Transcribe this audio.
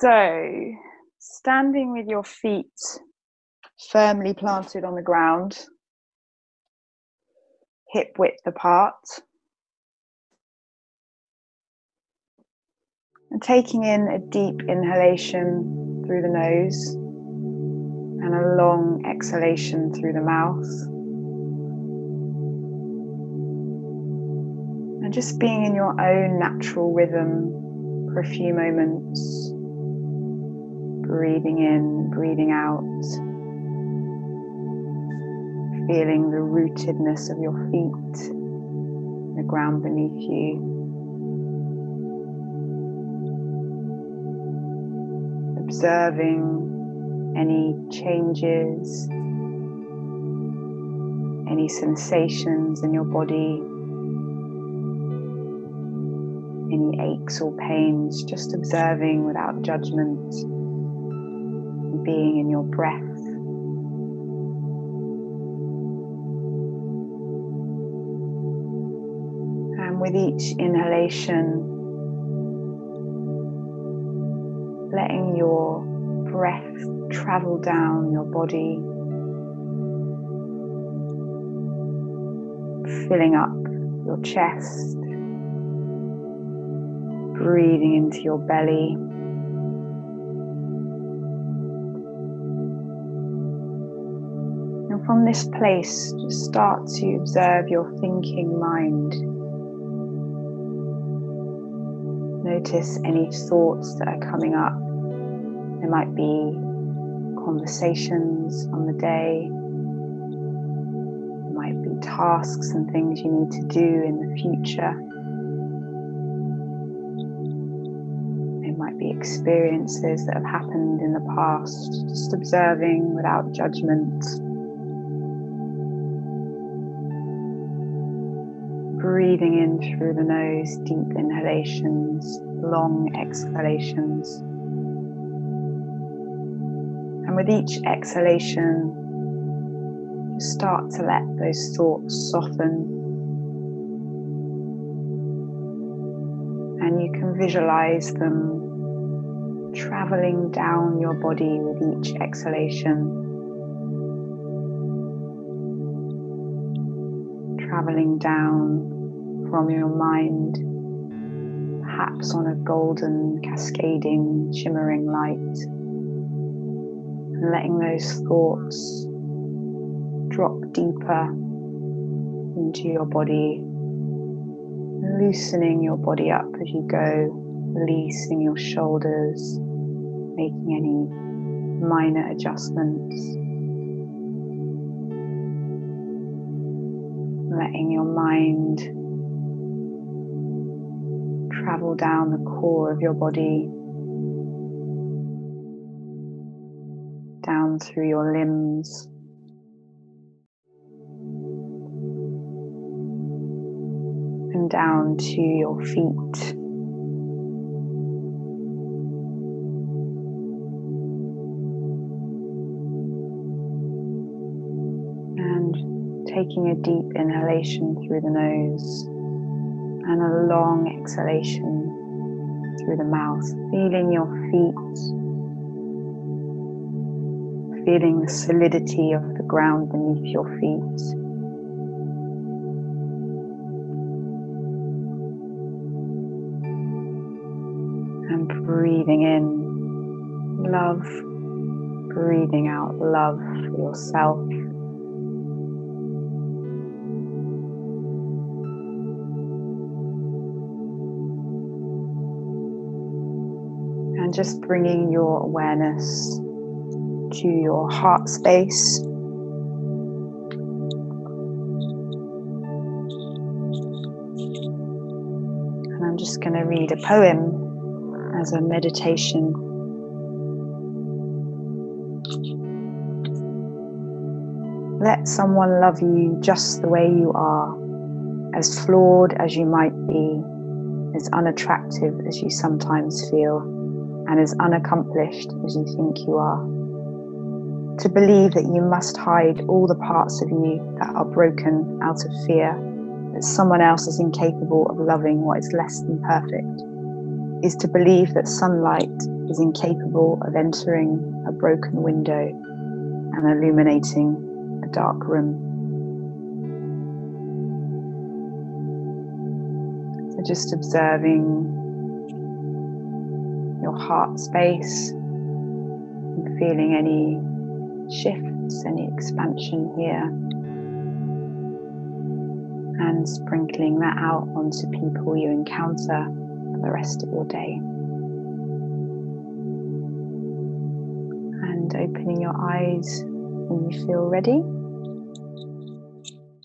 So, standing with your feet firmly planted on the ground, hip width apart, and taking in a deep inhalation through the nose and a long exhalation through the mouth. And just being in your own natural rhythm for a few moments breathing in, breathing out, feeling the rootedness of your feet, the ground beneath you. Observing any changes, any sensations in your body, any aches or pains, just observing without judgment being in your breath. And with each inhalation, letting your breath travel down your body, filling up your chest, breathing into your belly. From this place, just start to observe your thinking mind. Notice any thoughts that are coming up. There might be conversations on the day, there might be tasks and things you need to do in the future. There might be experiences that have happened in the past, just observing without judgment. Breathing in through the nose, deep inhalations, long exhalations. And with each exhalation, just start to let those thoughts soften. And you can visualize them traveling down your body with each exhalation. traveling down from your mind, perhaps on a golden, cascading, shimmering light, and letting those thoughts drop deeper into your body, loosening your body up as you go, releasing your shoulders, making any minor adjustments. letting your mind travel down the core of your body, down through your limbs. And down to your feet. And taking a deep inhalation through the nose and a long exhalation through the mouth, feeling your feet, feeling the solidity of the ground beneath your feet. And breathing in love, breathing out love for yourself and just bringing your awareness to your heart space. And I'm just going to read a poem as a meditation. Let someone love you just the way you are, as flawed as you might be, as unattractive as you sometimes feel and as unaccomplished as you think you are. To believe that you must hide all the parts of you that are broken out of fear that someone else is incapable of loving what is less than perfect is to believe that sunlight is incapable of entering a broken window and illuminating a dark room. So just observing heart space and feeling any shifts, any expansion here and sprinkling that out onto people you encounter for the rest of your day. And opening your eyes when you feel ready.